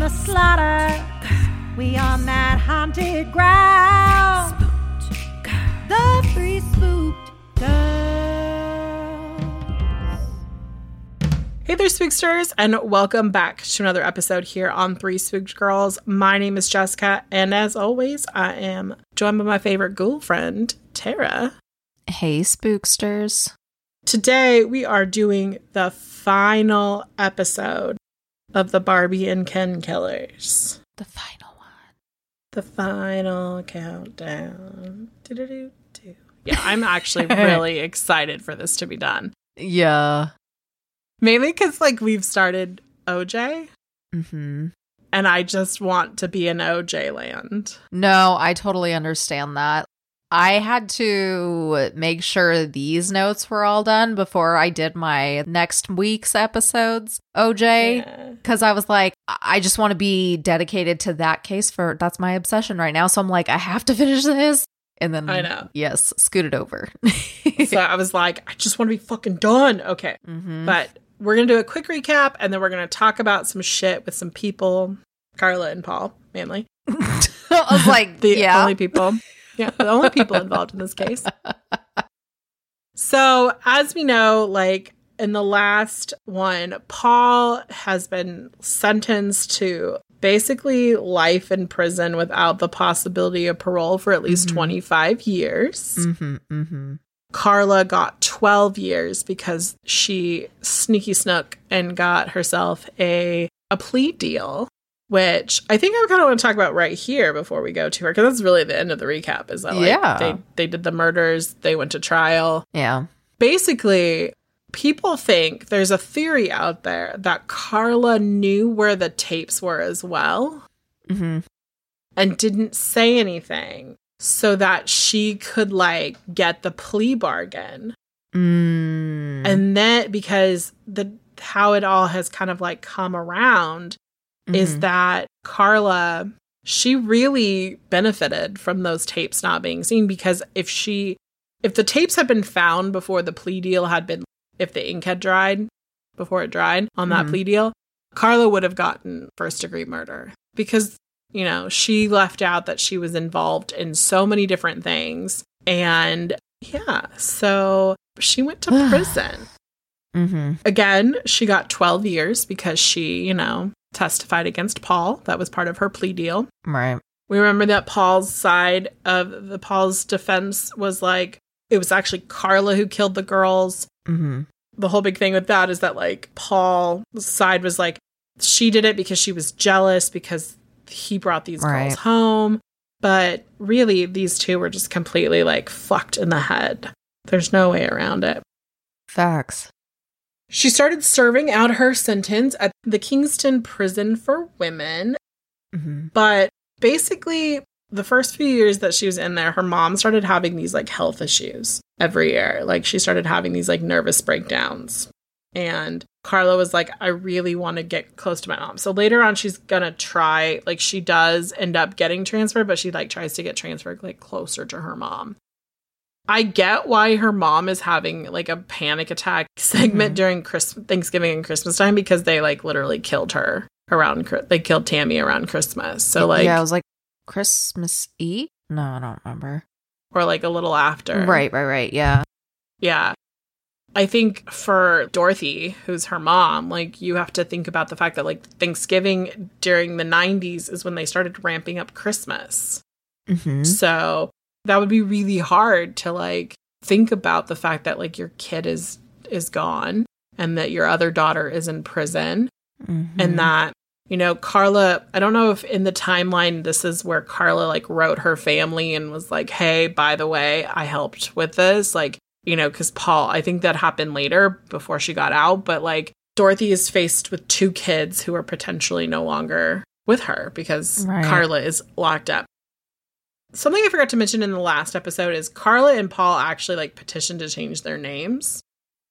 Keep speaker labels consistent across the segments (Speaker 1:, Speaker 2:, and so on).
Speaker 1: the slaughter, we on that haunted ground. The three spooked girls.
Speaker 2: Hey there, Spooksters, and welcome back to another episode here on Three Spooked Girls. My name is Jessica, and as always, I am joined by my favorite ghoul friend, Tara.
Speaker 3: Hey, spooksters.
Speaker 2: Today, we are doing the final episode of the Barbie and Ken Killers.
Speaker 3: The final one.
Speaker 2: The final countdown. Do-do-do-do. Yeah, I'm actually really excited for this to be done.
Speaker 3: Yeah.
Speaker 2: Mainly because, like, we've started OJ,
Speaker 3: Mm-hmm.
Speaker 2: and I just want to be in OJ land.
Speaker 3: No, I totally understand that. I had to make sure these notes were all done before I did my next week's episodes, OJ.
Speaker 2: Yeah.
Speaker 3: Because I was like, I just want to be dedicated to that case for that's my obsession right now. So I'm like, I have to finish this. And then,
Speaker 2: I know.
Speaker 3: Yes, scoot it over.
Speaker 2: so I was like, I just want to be fucking done. Okay.
Speaker 3: Mhm.
Speaker 2: But we're going to do a quick recap and then we're going to talk about some shit with some people, Karla and Paul, mainly.
Speaker 3: I was like,
Speaker 2: The
Speaker 3: yeah.
Speaker 2: only people. Yeah, the only people involved in this case. So, as we know, like in the last one, Paul has been sentenced to basically life in prison without the possibility of parole for at least
Speaker 3: Mhm.
Speaker 2: 25 years.
Speaker 3: hmm hmm
Speaker 2: Karla got 12 years because she sneaky snook and got herself a a plea deal, which I think I kind of want to talk about right here before we go to her because that's really the end of the recap. Is that like
Speaker 3: Yeah.
Speaker 2: they they did the murders, they went to trial.
Speaker 3: Yeah.
Speaker 2: Basically, people think there's a theory out there that Karla knew where the tapes were as well
Speaker 3: mm-hmm.
Speaker 2: and didn't say anything so that she could like get the plea bargain.
Speaker 3: Mm.
Speaker 2: and then because the how it all has kind of like come around is
Speaker 3: Mhm.
Speaker 2: that Karla she really benefited from those tapes not being seen because if she if the tapes had been found before the plea deal had been if the ink had dried before it dried on that
Speaker 3: Mhm.
Speaker 2: plea deal Karla would have gotten first degree murder because you know she left out that she was involved in so many different things and yeah so she went to prison
Speaker 3: Mhm.
Speaker 2: Again, she got 12 years because she, you know, testified against Paul. That was part of her plea deal.
Speaker 3: Right.
Speaker 2: We remember that Paul's side of the Paul's defense was like it was actually Karla who killed the girls.
Speaker 3: hmm
Speaker 2: The whole big thing with that is that like Paul's side was like she did it because she was jealous because he brought these
Speaker 3: Right.
Speaker 2: girls home. But really these two were just completely like fucked in the head. There's no way around it.
Speaker 3: Facts.
Speaker 2: She started serving out her sentence at the Kingston Prison for Women,
Speaker 3: hmm
Speaker 2: but basically, the first few years that she was in there, her mom started having these like health issues every year. Like, she started having these like nervous breakdowns. And Karla was like, I really want to get close to my mom. So later on, she's gonna try, like, she does end up getting transferred, but she like tries to get transferred like closer to her mom. I get why her mom is having like a panic attack segment
Speaker 3: Mhm.
Speaker 2: during Christmas, Thanksgiving and Christmas time because they like literally killed her around. They killed Tammy around Christmas, so like,
Speaker 3: yeah, I was like Christmas Eve. No, I don't remember.
Speaker 2: or like a little after,
Speaker 3: Right, right, right. Yeah.
Speaker 2: Yeah. I think for Dorothy, who's her mom, like you have to think about the fact that like Thanksgiving during the 90s is when they started ramping up Christmas.
Speaker 3: Mm-hmm.
Speaker 2: So that would be really hard to like think about the fact that like your kid is is gone and that your other daughter is in prison
Speaker 3: Mm-hmm.
Speaker 2: and that you know Karla I don't know if in the timeline this is where Karla like wrote her family and was like hey by the way I helped with this like you know cuz Paul I think that happened later before she got out but like Dorothy is faced with two kids who are potentially no longer with her because
Speaker 3: Right.
Speaker 2: Karla is locked up Something I forgot to mention in the last episode is Karla and Paul actually like petitioned to change their names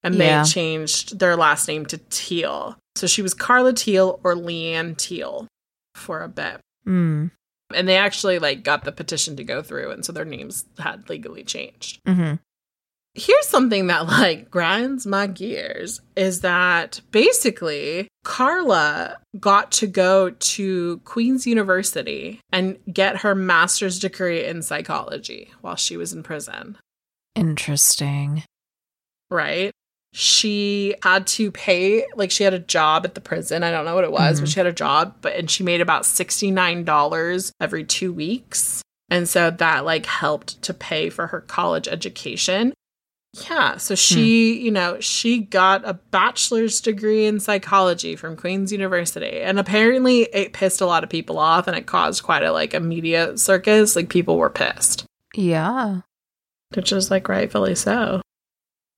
Speaker 2: and
Speaker 3: Yeah.
Speaker 2: they changed their last name to Teale. So she was Karla Teale or Leanne Teale for a bit.
Speaker 3: Mm.
Speaker 2: And they actually like got the petition to go through and so their names had legally changed.
Speaker 3: Mm-hmm.
Speaker 2: Here's something that like grinds my gears is that basically Karla got to go to Queen's University and get her master's degree in psychology while she was in prison.
Speaker 3: Interesting.
Speaker 2: right? She had to pay, like, she had a job at the prison. I don't know what it was, but
Speaker 3: Mhm.
Speaker 2: she had a job, but and she made about $69 every two weeks. And so that, like, helped to pay for her college education. Yeah. So she, you know, she got a bachelor's degree in psychology from Queen's University. And apparently it pissed a lot of people off and it caused quite a, like, a media circus. Like, people were pissed,
Speaker 3: Yeah.
Speaker 2: which is, like, rightfully so.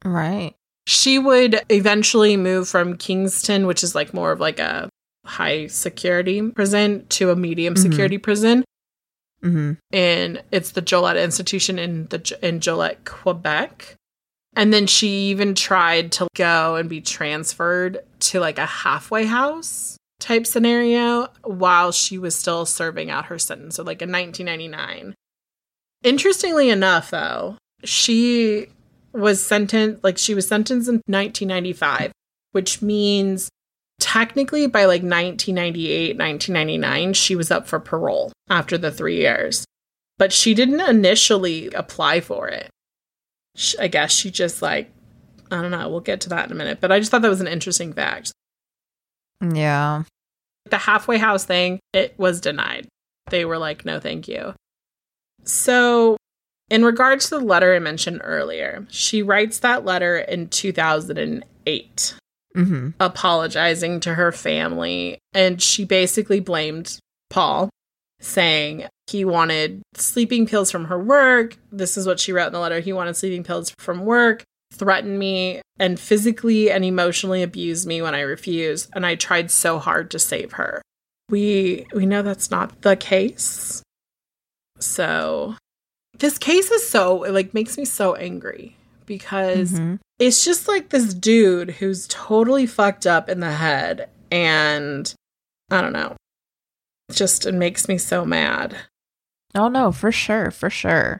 Speaker 3: Right.
Speaker 2: she would eventually move from Kingston, which is like more of like a high security prison, to a medium
Speaker 3: Mhm.
Speaker 2: security prison.
Speaker 3: Mm-hmm.
Speaker 2: And it's the Joliette Institution in the in Joliette, Quebec. And then she even tried to go and be transferred to like a halfway house type scenario while she was still serving out her sentence. So like in 1999. Interestingly enough, though, she was sentenced like she was sentenced in 1995, which means technically by like 1998, 1999, she was up for parole after the 3 years. But she didn't initially apply for it. Sh- I guess she just like I don't know, we'll get to that in a minute, but I just thought that was an interesting fact.
Speaker 3: Yeah.
Speaker 2: The halfway house thing, it was denied. They were like, no, thank you. So, in regards to the letter I mentioned earlier, she writes that letter in 2008,
Speaker 3: Mm-hmm.
Speaker 2: apologizing to her family. And she basically blamed Paul, saying he wanted sleeping pills from her work. This is what she wrote in the letter. He wanted sleeping pills from work, threatened me, and physically and emotionally abused me when I refused. And I tried so hard to save her. We we know that's not the case. So this case is so it like makes me so angry because
Speaker 3: Mhm.
Speaker 2: it's just like this dude who's totally fucked up in the head and I don't know. It just it makes me so mad.
Speaker 3: Oh no, for sure, for sure.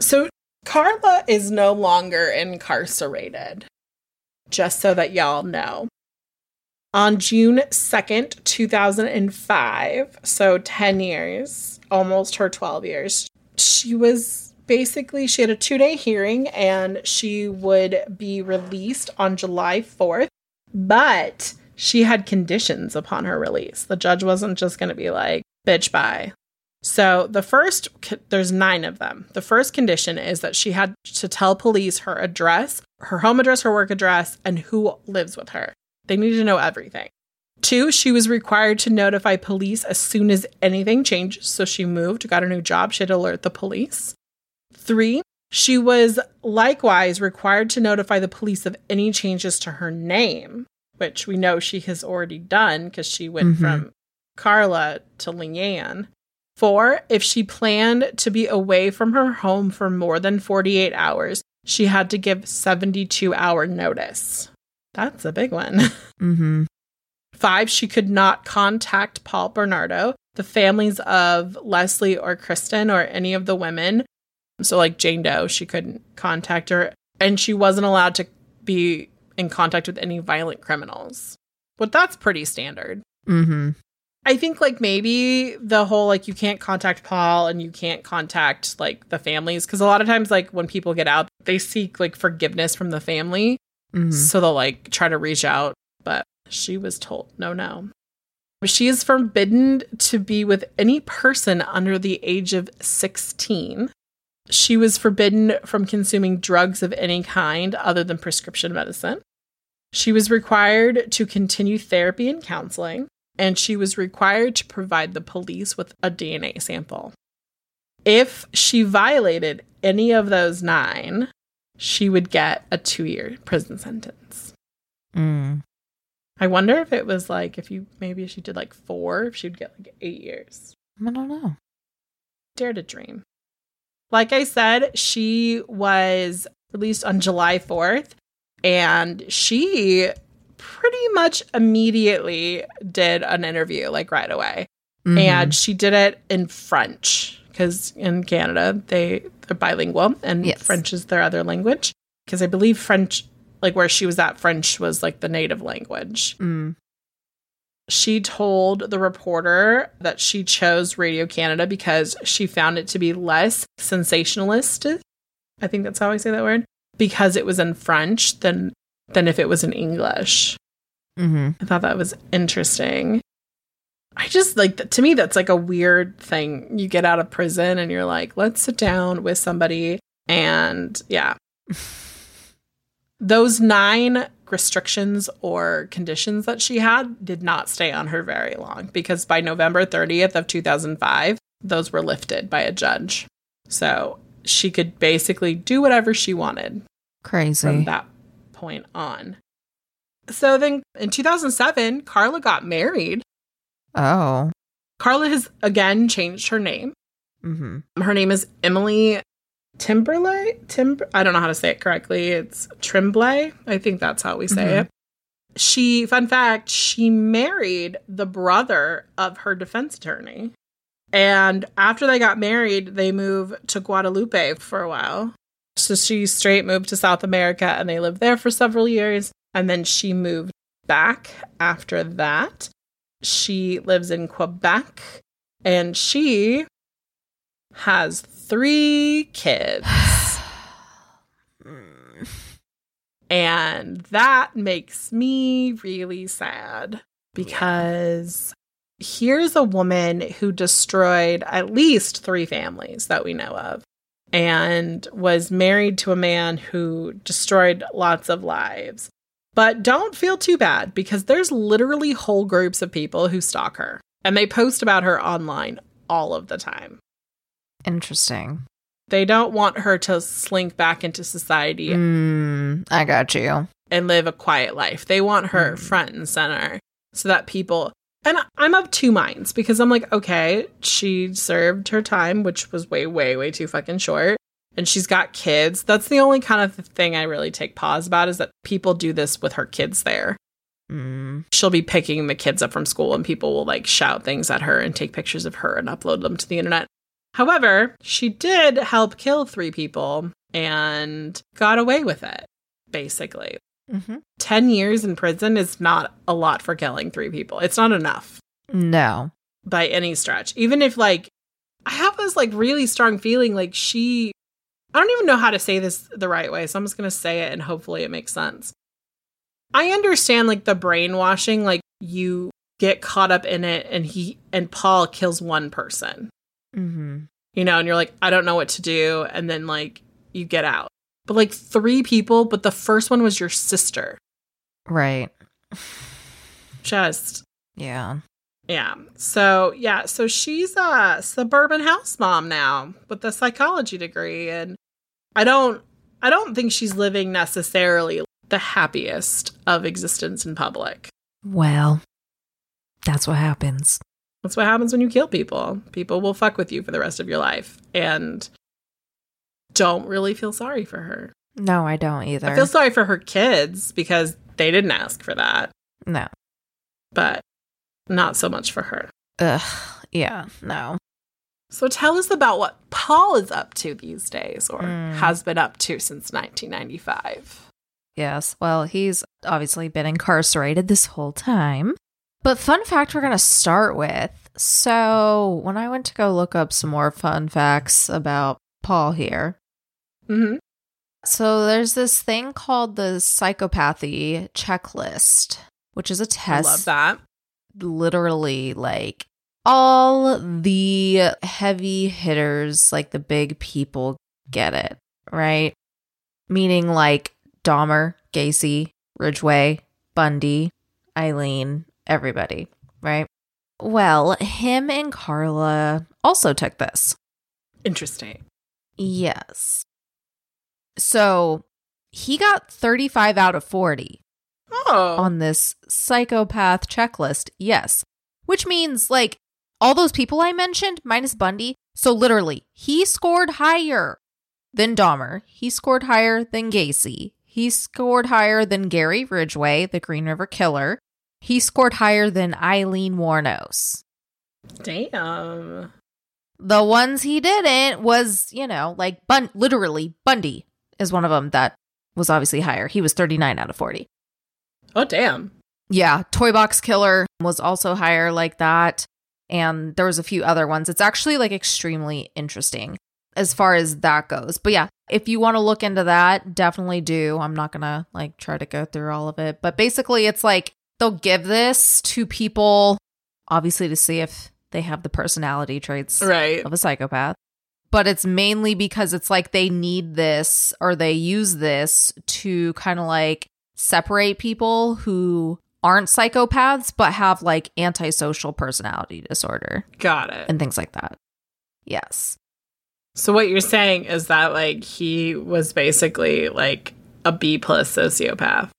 Speaker 2: So Karla is no longer incarcerated. Just so that y'all know. On June 2nd, 2005, so 10 years, almost her 12 years, she was basically she had a 2-day hearing and she would be released on July 4th, but she had conditions upon her release. The judge wasn't just going to be like, "Bitch bye." So the first, there's nine of them. The first condition is that she had to tell police her address, her home address, her work address, and who lives with her. They needed to know everything. Two, she was required to notify police as soon as anything changed. So she moved, got a new job. She had to alert the police. Three, she was likewise required to notify the police of any changes to her name, which we know she has already done because she went
Speaker 3: Mhm.
Speaker 2: from Karla to Leanne. Four, if she planned to be away from her home for more than 48 hours, she had to give 72 hour notice. That's a big one.
Speaker 3: Mm-hmm.
Speaker 2: Five, she could not contact Paul Bernardo, the families of Leslie or Kristen or any of the women. So, like Jane Doe, she couldn't contact her. And she wasn't allowed to be in contact with any violent criminals. But that's pretty standard.
Speaker 3: Mm-hmm.
Speaker 2: I think like maybe the whole like you can't contact Paul and you can't contact like the families because a lot of times like when people get out they seek like forgiveness from the family
Speaker 3: Mhm.
Speaker 2: So they'll like try to reach out, but she was told no, no. She is forbidden to be with any person under the age of 16. She was forbidden from consuming drugs of any kind other than prescription medicine. She was required to continue therapy and counseling, and she was required to provide the police with a DNA sample. If she violated any of those nine, she would get a two year prison sentence.
Speaker 3: Mm.
Speaker 2: I wonder if it was like if you maybe if she did like four, if she'd get like eight years.
Speaker 3: I don't know.
Speaker 2: Dare to dream. Like I said, she was released on July 4th, and she pretty much immediately did an interview, like right away.
Speaker 3: Mhm.
Speaker 2: And she did it in French because in Canada they they're bilingual and
Speaker 3: Yes.
Speaker 2: French is their other language. Because I believe French, like where she was at, French was like the native language.
Speaker 3: Mm.
Speaker 2: She told the reporter that she chose Radio Canada because she found it to be less sensationalist. I think that's how I say that word. Because it was in French than than if it was in English.
Speaker 3: hmm
Speaker 2: I thought that was interesting. I just like to me that's like a weird thing. You get out of prison and you're like, let's sit down with somebody and yeah. Those nine restrictions or conditions that she had did not stay on her very long because by November 30th of 2005, those were lifted by a judge. So she could basically do whatever she wanted
Speaker 3: Crazy.
Speaker 2: from that point on. So then in 2007, Karla got married.
Speaker 3: Oh.
Speaker 2: Karla has again changed her name.
Speaker 3: hmm
Speaker 2: Her name is Emily Timberley. Tim I don't know how to say it correctly. It's Tremblay. I think that's how we say
Speaker 3: Mhm.
Speaker 2: it. She fun fact, she married the brother of her defense attorney. And after they got married, they moved to Guadeloupe for a while. So she straight moved to South America and they lived there for several years. And then she moved back after that. She lives in Quebec and she has three kids. And that makes me really sad because here's a woman who destroyed at least three families that we know of and was married to a man who destroyed lots of lives. But don't feel too bad because there's literally whole groups of people who stalk her and they post about her online all of the time.
Speaker 3: Interesting.
Speaker 2: They don't want her to slink back into society
Speaker 3: Mm, I got you.
Speaker 2: and live a quiet life. They want her
Speaker 3: Mm.
Speaker 2: front and center so that people. And I'm of two minds because I'm like, okay, she served her time, which was way, way, way too fucking short. And she's got kids. That's the only kind of thing I really take pause about is that people do this with her kids there.
Speaker 3: Mm.
Speaker 2: She'll be picking the kids up from school and people will like shout things at her and take pictures of her and upload them to the internet. However, she did help kill three people and got away with it, basically.
Speaker 3: Hmm
Speaker 2: 10 years in prison is not a lot for killing three people. It's not enough
Speaker 3: No.
Speaker 2: by any stretch. Even if, like, I have this, like, really strong feeling like she, I don't even know how to say this the right way. So I'm just going to say it and hopefully it makes sense. I understand, like, the brainwashing, like, you get caught up in it and he, and Paul kills one person,
Speaker 3: Mm-hmm.
Speaker 2: you know, and you're like, I don't know what to do. And then, like, you get out. But, like, three people, but the first one was your sister.
Speaker 3: Right.
Speaker 2: Just
Speaker 3: Yeah.
Speaker 2: Yeah. So, yeah. So she's a suburban house mom now with a psychology degree. And I don't, I don't think she's living necessarily the happiest of existence in public.
Speaker 3: Well, that's what happens.
Speaker 2: That's what happens when you kill people. People will fuck with you for the rest of your life. And don't really feel sorry for her.
Speaker 3: No, I don't either.
Speaker 2: I feel sorry for her kids because they didn't ask for that,
Speaker 3: no.
Speaker 2: but not so much for her.
Speaker 3: Ugh. Yeah. No.
Speaker 2: So tell us about what Paul is up to these days or
Speaker 3: Mm.
Speaker 2: has been up to since 1995.
Speaker 3: Yes. Well, he's obviously been incarcerated this whole time. But fun fact we're going to start with. So, when I went to go look up some more fun facts about Paul here,
Speaker 2: hmm
Speaker 3: So there's this thing called the psychopathy checklist, which is a test.
Speaker 2: love that.
Speaker 3: Literally, like all the heavy hitters, like the big people, get it, right? Meaning like Dahmer, Gacy, Ridgway, Bundy, Aileen, everybody, right? Well, him and Karla also took this.
Speaker 2: Interesting.
Speaker 3: Yes. So he got 35 out of 40
Speaker 2: Oh.
Speaker 3: on this psychopath checklist. Yes. Which means, like, all those people I mentioned, minus Bundy. So, literally, he scored higher than Dahmer. He scored higher than Gacy. He scored higher than Gary Ridgway, the Green River Killer. He scored higher than Aileen Wuornos.
Speaker 2: Damn.
Speaker 3: The ones he didn't was, you know, like Bun- literally Bundy is one of them that was obviously higher. He was 39 out of 40.
Speaker 2: Oh, damn.
Speaker 3: Yeah, Toy Box Killer was also higher like that. And there was a few other ones. It's actually like extremely interesting as far as that goes. But yeah, if you want to look into that, definitely do. I'm not going to like try to go through all of it. But basically, it's like they'll give this to people, obviously, to see if they have the personality traits
Speaker 2: Right.
Speaker 3: of a psychopath. But it's mainly because it's like they need this or they use this to kind of like separate people who aren't psychopaths but have like antisocial personality disorder
Speaker 2: Got it.
Speaker 3: and things like that. Yes.
Speaker 2: So what you're saying is that like he was basically like a B plus sociopath.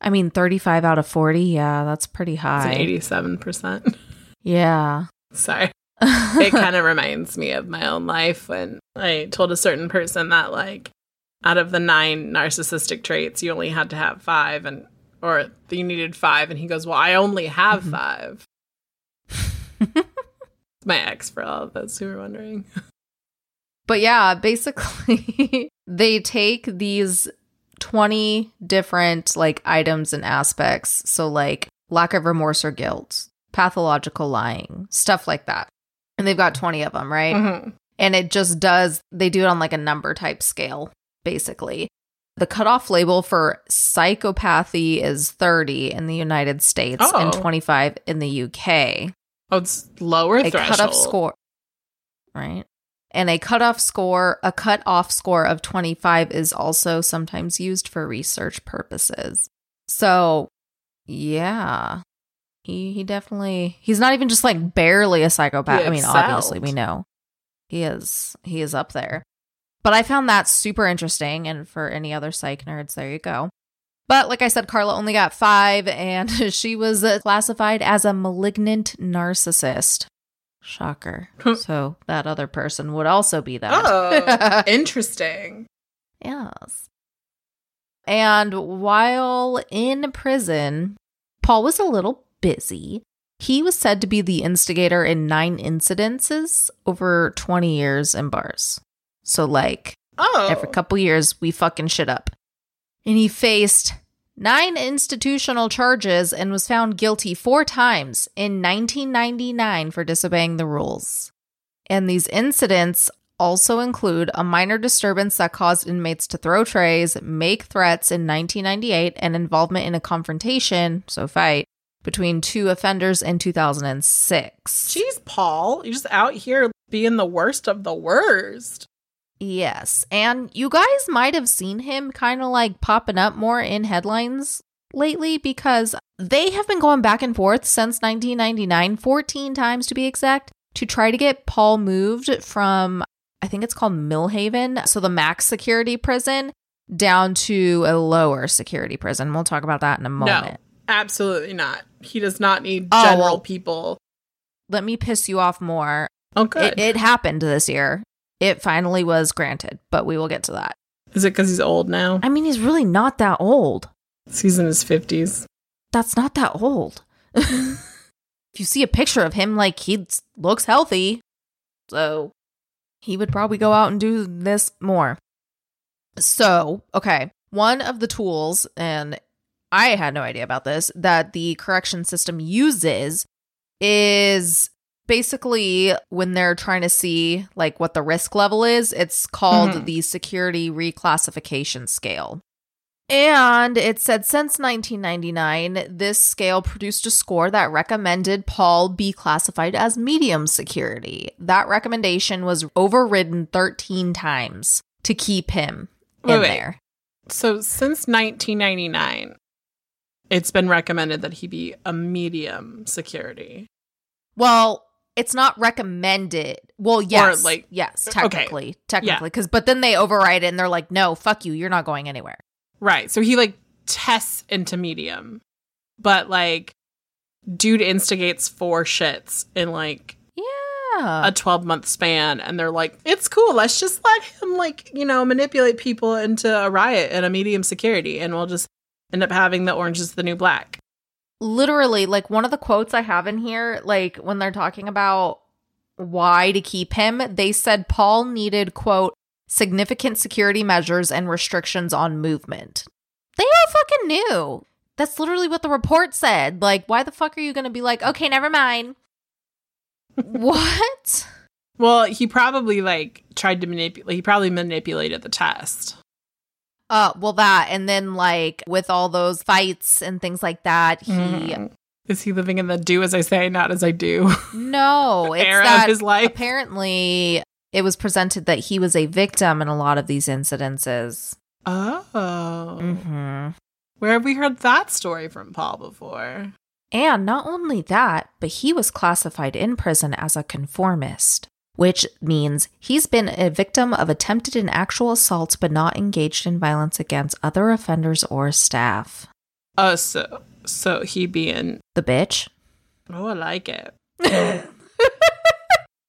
Speaker 3: I mean 35 out of 40, yeah, that's pretty
Speaker 2: It's
Speaker 3: high.
Speaker 2: an eighty-seven percent.
Speaker 3: Yeah.
Speaker 2: Sorry. It kind of reminds me of my own life when I told a certain person that like out of the nine narcissistic traits, you only had to have five and or you needed five and he goes, Well, I only have
Speaker 3: Mhm.
Speaker 2: five. my ex for all of those who are wondering.
Speaker 3: But yeah, basically, they take these 20 different like items and aspects. So, like lack of remorse or guilt, pathological lying, stuff like that. And they've got 20 of them, right?
Speaker 2: Mhm.
Speaker 3: And it just does, they do it on like a number type scale, basically. The cutoff label for psychopathy is 30 in the United States and
Speaker 2: Oh.
Speaker 3: 25 in the UK
Speaker 2: Oh, it's lower
Speaker 3: a
Speaker 2: threshold.
Speaker 3: cutoff score right and a cutoff score a cutoff score of 25 is also sometimes used for research purposes so yeah he he definitely he's not even just like barely a psychopath i mean obviously we know he is he is up there but i found that super interesting and for any other psych nerds there you go but like I said, Karla only got five, and she was uh, classified as a malignant narcissist. Shocker. so that other person would also be that.
Speaker 2: Oh, interesting.
Speaker 3: yes. And while in prison, Paul was a little busy. He was said to be the instigator in nine incidences over 20 years in bars. So, like,
Speaker 2: Oh,
Speaker 3: every couple years we fucking shit up. And he faced nine institutional charges and was found guilty four times in 1999 for disobeying the rules. And these incidents also include a minor disturbance that caused inmates to throw trays, make threats in 1998, and involvement in a confrontation, so fight, between two offenders in 2006.
Speaker 2: Jeez, Paul, you're just out here being the worst of the worst.
Speaker 3: Yes. And you guys might have seen him kind of like popping up more in headlines lately because they have been going back and forth since 1999, 14 times to be exact, to try to get Paul moved from, I think it's called Millhaven, so the max security prison, down to a lower security prison. We'll talk about that in a moment.
Speaker 2: No, absolutely not. He does not need
Speaker 3: Oh,
Speaker 2: general
Speaker 3: well.
Speaker 2: people.
Speaker 3: Let me piss you off more.
Speaker 2: Oh, good.
Speaker 3: It, it happened this year. It finally was granted, but we will get to that.
Speaker 2: Is it because he's old now?
Speaker 3: I mean, he's really not that old.
Speaker 2: He's in his 50s.
Speaker 3: That's not that old. if you see a picture of him, like he looks healthy. So he would probably go out and do this more. So, okay. One of the tools, and I had no idea about this, that the correction system uses is basically when they're trying to see like what the risk level is, it's called
Speaker 2: Mhm.
Speaker 3: the security reclassification scale. And it said since 1999, this scale produced a score that recommended Paul be classified as medium security. That recommendation was overridden 13 times to keep him
Speaker 2: Wait,
Speaker 3: in
Speaker 2: wait.
Speaker 3: there.
Speaker 2: So since 1999, it's been recommended that he be a medium security.
Speaker 3: Well, it's not recommended. Well, yes,
Speaker 2: like-
Speaker 3: yes,
Speaker 2: okay.
Speaker 3: technically, technically, because but then they override it and they're like, no, fuck you, you're not going anywhere.
Speaker 2: Right. So he like tests into medium, but like dude instigates four shits in like
Speaker 3: Yeah,
Speaker 2: a 12 month span and they're like it's cool let's just let him like you know manipulate people into a riot and a medium security and we'll just end up having the orange is the new black
Speaker 3: literally, like one of the quotes I have in here, like when they're talking about why to keep him, they said Paul needed quote significant security measures and restrictions on movement. They all fucking knew. That's literally what the report said. Like, why the fuck are you going to be like, okay, never mind? what?
Speaker 2: well he probably like tried to manipulate he probably manipulated the test
Speaker 3: Uh, well, that and then like with all those fights and things like that, he
Speaker 2: Mm. is he living in the do as i say not as i do?
Speaker 3: No, it's
Speaker 2: era
Speaker 3: that
Speaker 2: of his life.
Speaker 3: apparently it was presented that he was a victim in a lot of these incidences.
Speaker 2: oh.
Speaker 3: Hmm
Speaker 2: where have we heard that story from paul before?
Speaker 3: And not only that, but he was classified in prison as a conformist, which means he's been a victim of attempted and actual assaults but not engaged in violence against other offenders or staff.
Speaker 2: oh so so he being
Speaker 3: The bitch.
Speaker 2: oh i like it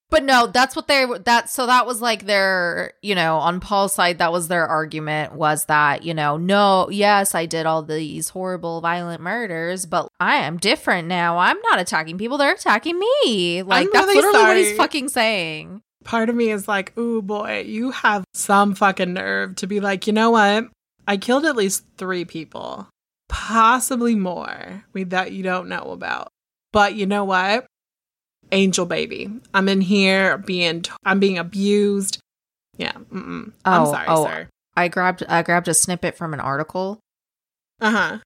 Speaker 3: But no, that's what they that so that was like their, you know, on Paul's side that was their argument was that, you know, no, yes, I did all these horrible violent murders, but I am different now. I'm not attacking people, they're attacking me. Like
Speaker 2: I'm
Speaker 3: that's
Speaker 2: really
Speaker 3: literally what he's fucking saying.
Speaker 2: part of me is like, ooh boy, you have some fucking nerve to be like, you know what? I killed at least three people, possibly more we, that you don't know about. But you know what? Angel baby, I'm in here being, t- I'm being abused. Yeah, mm-mm. I'm
Speaker 3: Oh,
Speaker 2: sorry,
Speaker 3: oh.
Speaker 2: sir.
Speaker 3: I grabbed I grabbed a snippet from an article.
Speaker 2: Uh huh.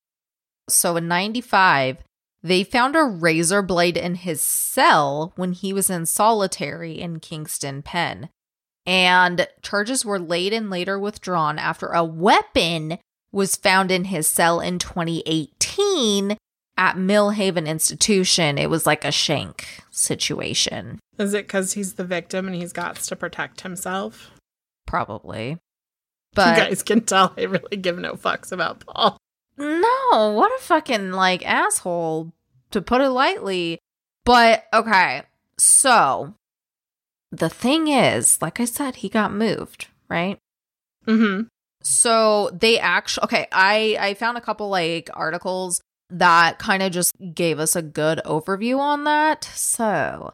Speaker 3: So in 95, they found a razor blade in his cell when he was in solitary in Kingston Pen. And charges were laid and later withdrawn after a weapon was found in his cell in 2018 at Millhaven Institution. It was like a shank situation,
Speaker 2: Is it because he's the victim and he's got to protect himself?
Speaker 3: probably. But you
Speaker 2: guys can tell I really give no fucks about Paul.
Speaker 3: No, what a fucking like asshole to put it lightly. But okay, so the thing is, like I said, he got moved, right?
Speaker 2: Mm-hmm.
Speaker 3: So they actually okay, I I found a couple like articles that kind of just gave us a good overview on that. So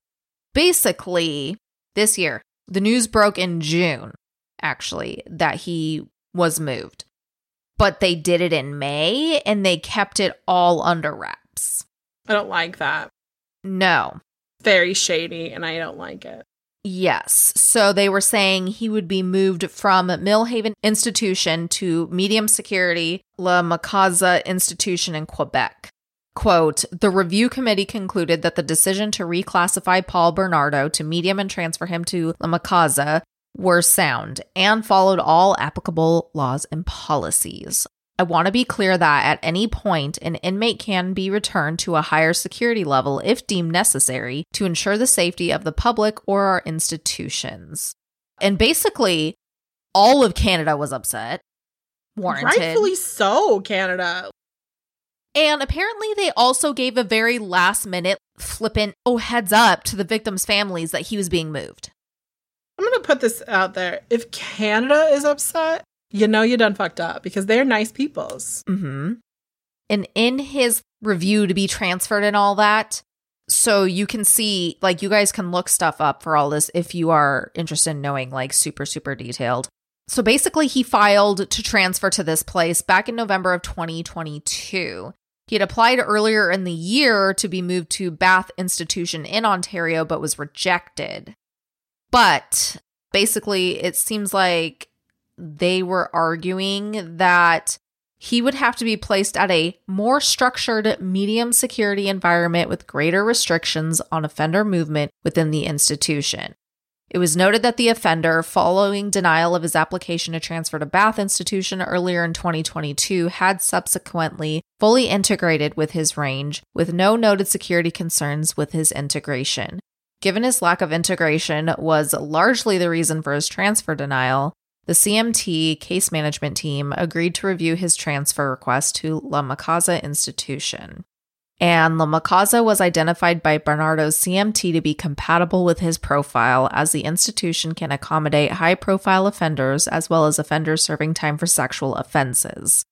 Speaker 3: basically, this year, the news broke in June actually that he was moved. But they did it in May and they kept it all under wraps.
Speaker 2: I don't like that.
Speaker 3: No.
Speaker 2: Very shady, and I don't like it.
Speaker 3: Yes. So they were saying he would be moved from Millhaven Institution to medium security La Macaza Institution in Quebec. Quote, the review committee concluded that the decision to reclassify Paul Bernardo to medium and transfer him to La Macaza were sound and followed all applicable laws and policies. I want to be clear that at any point, an inmate can be returned to a higher security level if deemed necessary to ensure the safety of the public or our institutions. And basically, all of Canada was upset. Warranted.
Speaker 2: Rightfully so, Canada.
Speaker 3: And apparently, they also gave a very last minute flippant, oh, heads up to the victims' families that he was being moved.
Speaker 2: I'm gonna put this out there. If Canada is upset, you know you done fucked up because they're nice peoples.
Speaker 3: Mm-hmm. And in his review to be transferred and all that, so you can see, like, you guys can look stuff up for all this if you are interested in knowing, like, super, super detailed. So basically, he filed to transfer to this place back in November of 2022. He had applied earlier in the year to be moved to Bath Institution in Ontario, but was rejected. But basically, it seems like they were arguing that he would have to be placed at a more structured, medium security environment with greater restrictions on offender movement within the institution. It was noted that the offender, following denial of his application to transfer to Bath Institution earlier in 2022, had subsequently fully integrated with his range, with no noted security concerns with his integration. Given his lack of integration was largely the reason for his transfer denial, the CMT case management team agreed to review his transfer request to La Macaza Institution. And La Macaza was identified by Bernardo's CMT to be compatible with his profile, as the institution can accommodate high profile offenders as well as offenders serving time for sexual offenses.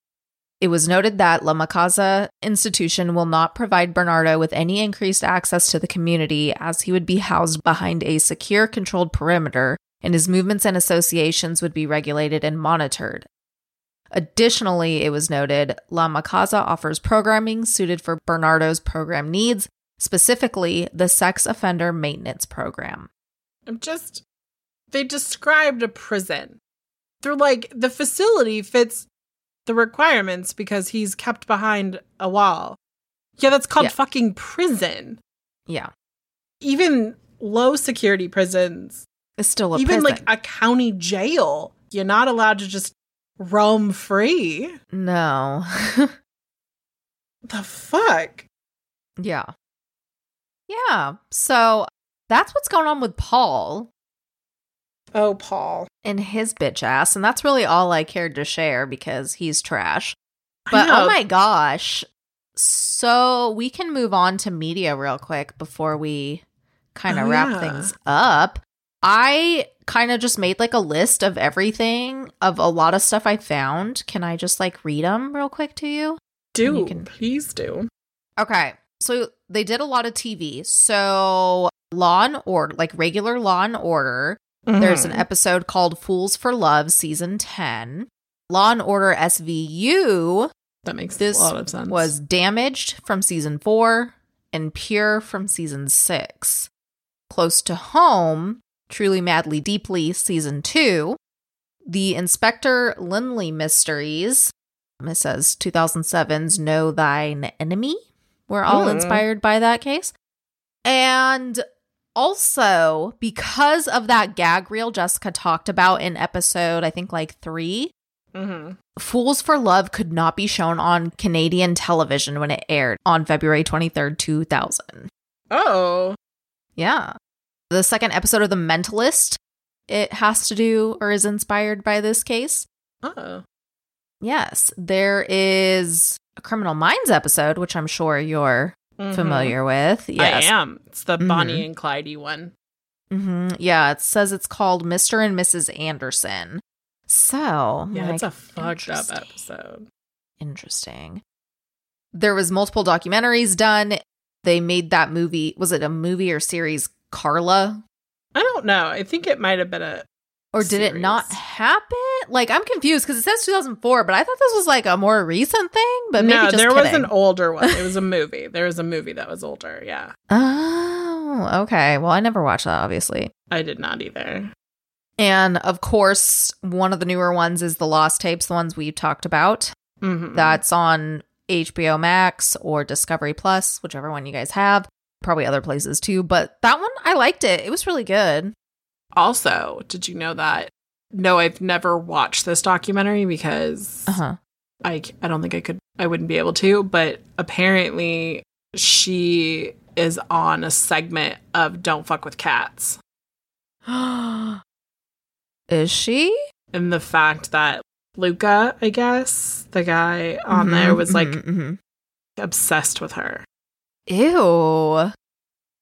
Speaker 3: It was noted that La Macaza Institution will not provide Bernardo with any increased access to the community, as he would be housed behind a secure, controlled perimeter, and his movements and associations would be regulated and monitored. Additionally, it was noted La Macaza offers programming suited for Bernardo's program needs, specifically the sex offender maintenance program.
Speaker 2: I'm just, they described a prison. They're like, the facility fits the requirements because he's kept behind a wall. Yeah, that's called
Speaker 3: Yeah.
Speaker 2: fucking prison.
Speaker 3: Yeah,
Speaker 2: Even low security prisons,
Speaker 3: it's still a
Speaker 2: even like a county jail, you're not allowed to just roam free.
Speaker 3: no.
Speaker 2: The fuck?
Speaker 3: yeah. Yeah. So that's what's going on with Paul
Speaker 2: Oh, Paul.
Speaker 3: and his bitch ass. And that's really all I cared to share because he's trash. But oh my gosh. So we can move on to media real quick before we kind of
Speaker 2: Oh,
Speaker 3: wrap
Speaker 2: yeah.
Speaker 3: things up. I kind of just made like a list of everything of a lot of stuff I found. Can I just like read them real quick to you?
Speaker 2: do
Speaker 3: you can-
Speaker 2: please do.
Speaker 3: Okay. So they did a lot of TV. So Law and Order, like regular Law and Order, there's an
Speaker 2: Mhm.
Speaker 3: episode called Fools for Love, season 10. Law and Order SVU
Speaker 2: that makes
Speaker 3: this
Speaker 2: a lot of sense.
Speaker 3: was Damaged from season four and Pure from season six. Close to Home, Truly Madly Deeply, season two. The Inspector Lynley Mysteries, it says 2007's Know Thine Enemy. We're all
Speaker 2: Hmm.
Speaker 3: inspired by that case. And also, because of that gag reel Jessica talked about in episode, I think like three,
Speaker 2: Mhm.
Speaker 3: Fools for Love could not be shown on Canadian television when it aired on February 23rd, 2000.
Speaker 2: Oh,
Speaker 3: Yeah. The second episode of The Mentalist, it has to do or is inspired by this case.
Speaker 2: oh,
Speaker 3: Yes. There is a Criminal Minds episode, which I'm sure you're
Speaker 2: Mhm.
Speaker 3: familiar with. Yes.
Speaker 2: I am. It's the
Speaker 3: Mhm.
Speaker 2: Bonnie and Clyde one.
Speaker 3: hmm Yeah. It says it's called Mr. and Mrs. Anderson. So,
Speaker 2: Yeah,
Speaker 3: like,
Speaker 2: it's a fucked up episode.
Speaker 3: Interesting. There was multiple documentaries done. They made that movie. Was it a movie or series? Karla,
Speaker 2: I don't know. I think it might have been a.
Speaker 3: or did it not happen? Like I'm confused because it says 2004, but I thought this was like a more recent thing. But maybe
Speaker 2: no, there was an older one. It was a movie. there was a movie that was older. Yeah,
Speaker 3: Oh, okay. Well, I never watched that, obviously.
Speaker 2: I did not either.
Speaker 3: And of course, one of the newer ones is the Lost Tapes, the ones we've talked about.
Speaker 2: Mhm.
Speaker 3: That's on HBO Max or Discovery Plus, whichever one you guys have. Probably other places too, but that one I liked it. It was really good.
Speaker 2: Also, did you know that? No, I've never watched this documentary because
Speaker 3: Uh huh.
Speaker 2: I I don't think I could I wouldn't be able to, but apparently she is on a segment of Don't Fuck with Cats.
Speaker 3: Is she?
Speaker 2: And the fact that Luka, I guess, the guy on there was like
Speaker 3: Mhm, mhm.
Speaker 2: obsessed with her.
Speaker 3: Ew.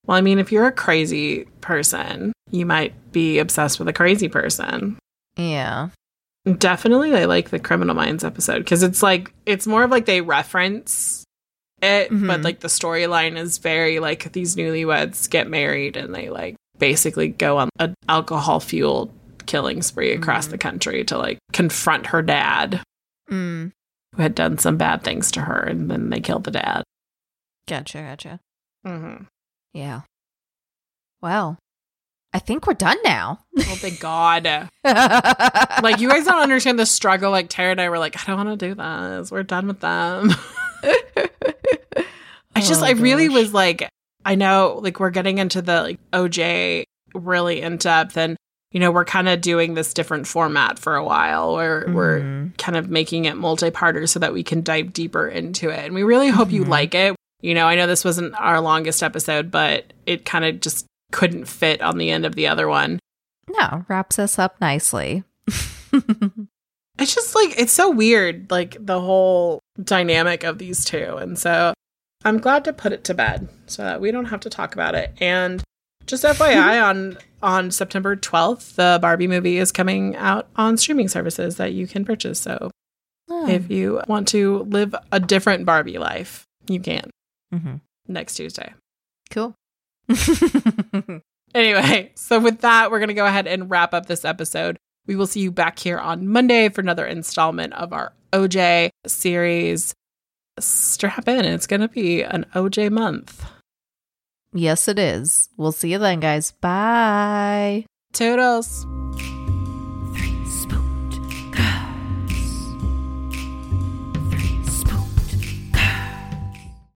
Speaker 2: Well, I mean, if you're a crazy person, you might be obsessed with a crazy person.
Speaker 3: Yeah.
Speaker 2: Definitely, I like the Criminal Minds episode because it's like it's more of like they reference it, but
Speaker 3: Mhm.
Speaker 2: like the storyline is very like these newlyweds get married and they like basically go on an alcohol fueled killing spree across
Speaker 3: Mhm.
Speaker 2: the country to like confront her dad.
Speaker 3: Mm.
Speaker 2: who had done some bad things to her, and then they killed the dad.
Speaker 3: Gotcha, gotcha.
Speaker 2: Mm-hmm.
Speaker 3: Yeah. Well, I think we're done now.
Speaker 2: Oh, thank God. like, you guys don't understand the struggle. Like, Tara and I were like, I don't want to do this. We're done with them. I just,
Speaker 3: Oh,
Speaker 2: I really was like, I know, like, we're getting into the like, OJ really in depth, and, you know, we're kind of doing this different format for a while where we're
Speaker 3: Mhm.
Speaker 2: kind of making it multi parter so that we can dive deeper into it. And we really hope you
Speaker 3: Mhm.
Speaker 2: like it. You know, I know this wasn't our longest episode, but it kind of just couldn't fit on the end of the other one.
Speaker 3: no, wraps us up nicely.
Speaker 2: It's just like it's so weird, like the whole dynamic of these two. And so I'm glad to put it to bed so that we don't have to talk about it. And just FYI, on on September 12th, the Barbie movie is coming out on streaming services that you can purchase. So
Speaker 3: Oh.
Speaker 2: if you want to live a different Barbie life, you can
Speaker 3: Mhm.
Speaker 2: next Tuesday.
Speaker 3: Cool.
Speaker 2: Anyway, so with that, we're going to go ahead and wrap up this episode. We will see you back here on Monday for another installment of our OJ series. Strap in, it's going to be an OJ month.
Speaker 3: yes, it is. We'll see you then, guys. Bye.
Speaker 2: Toodles.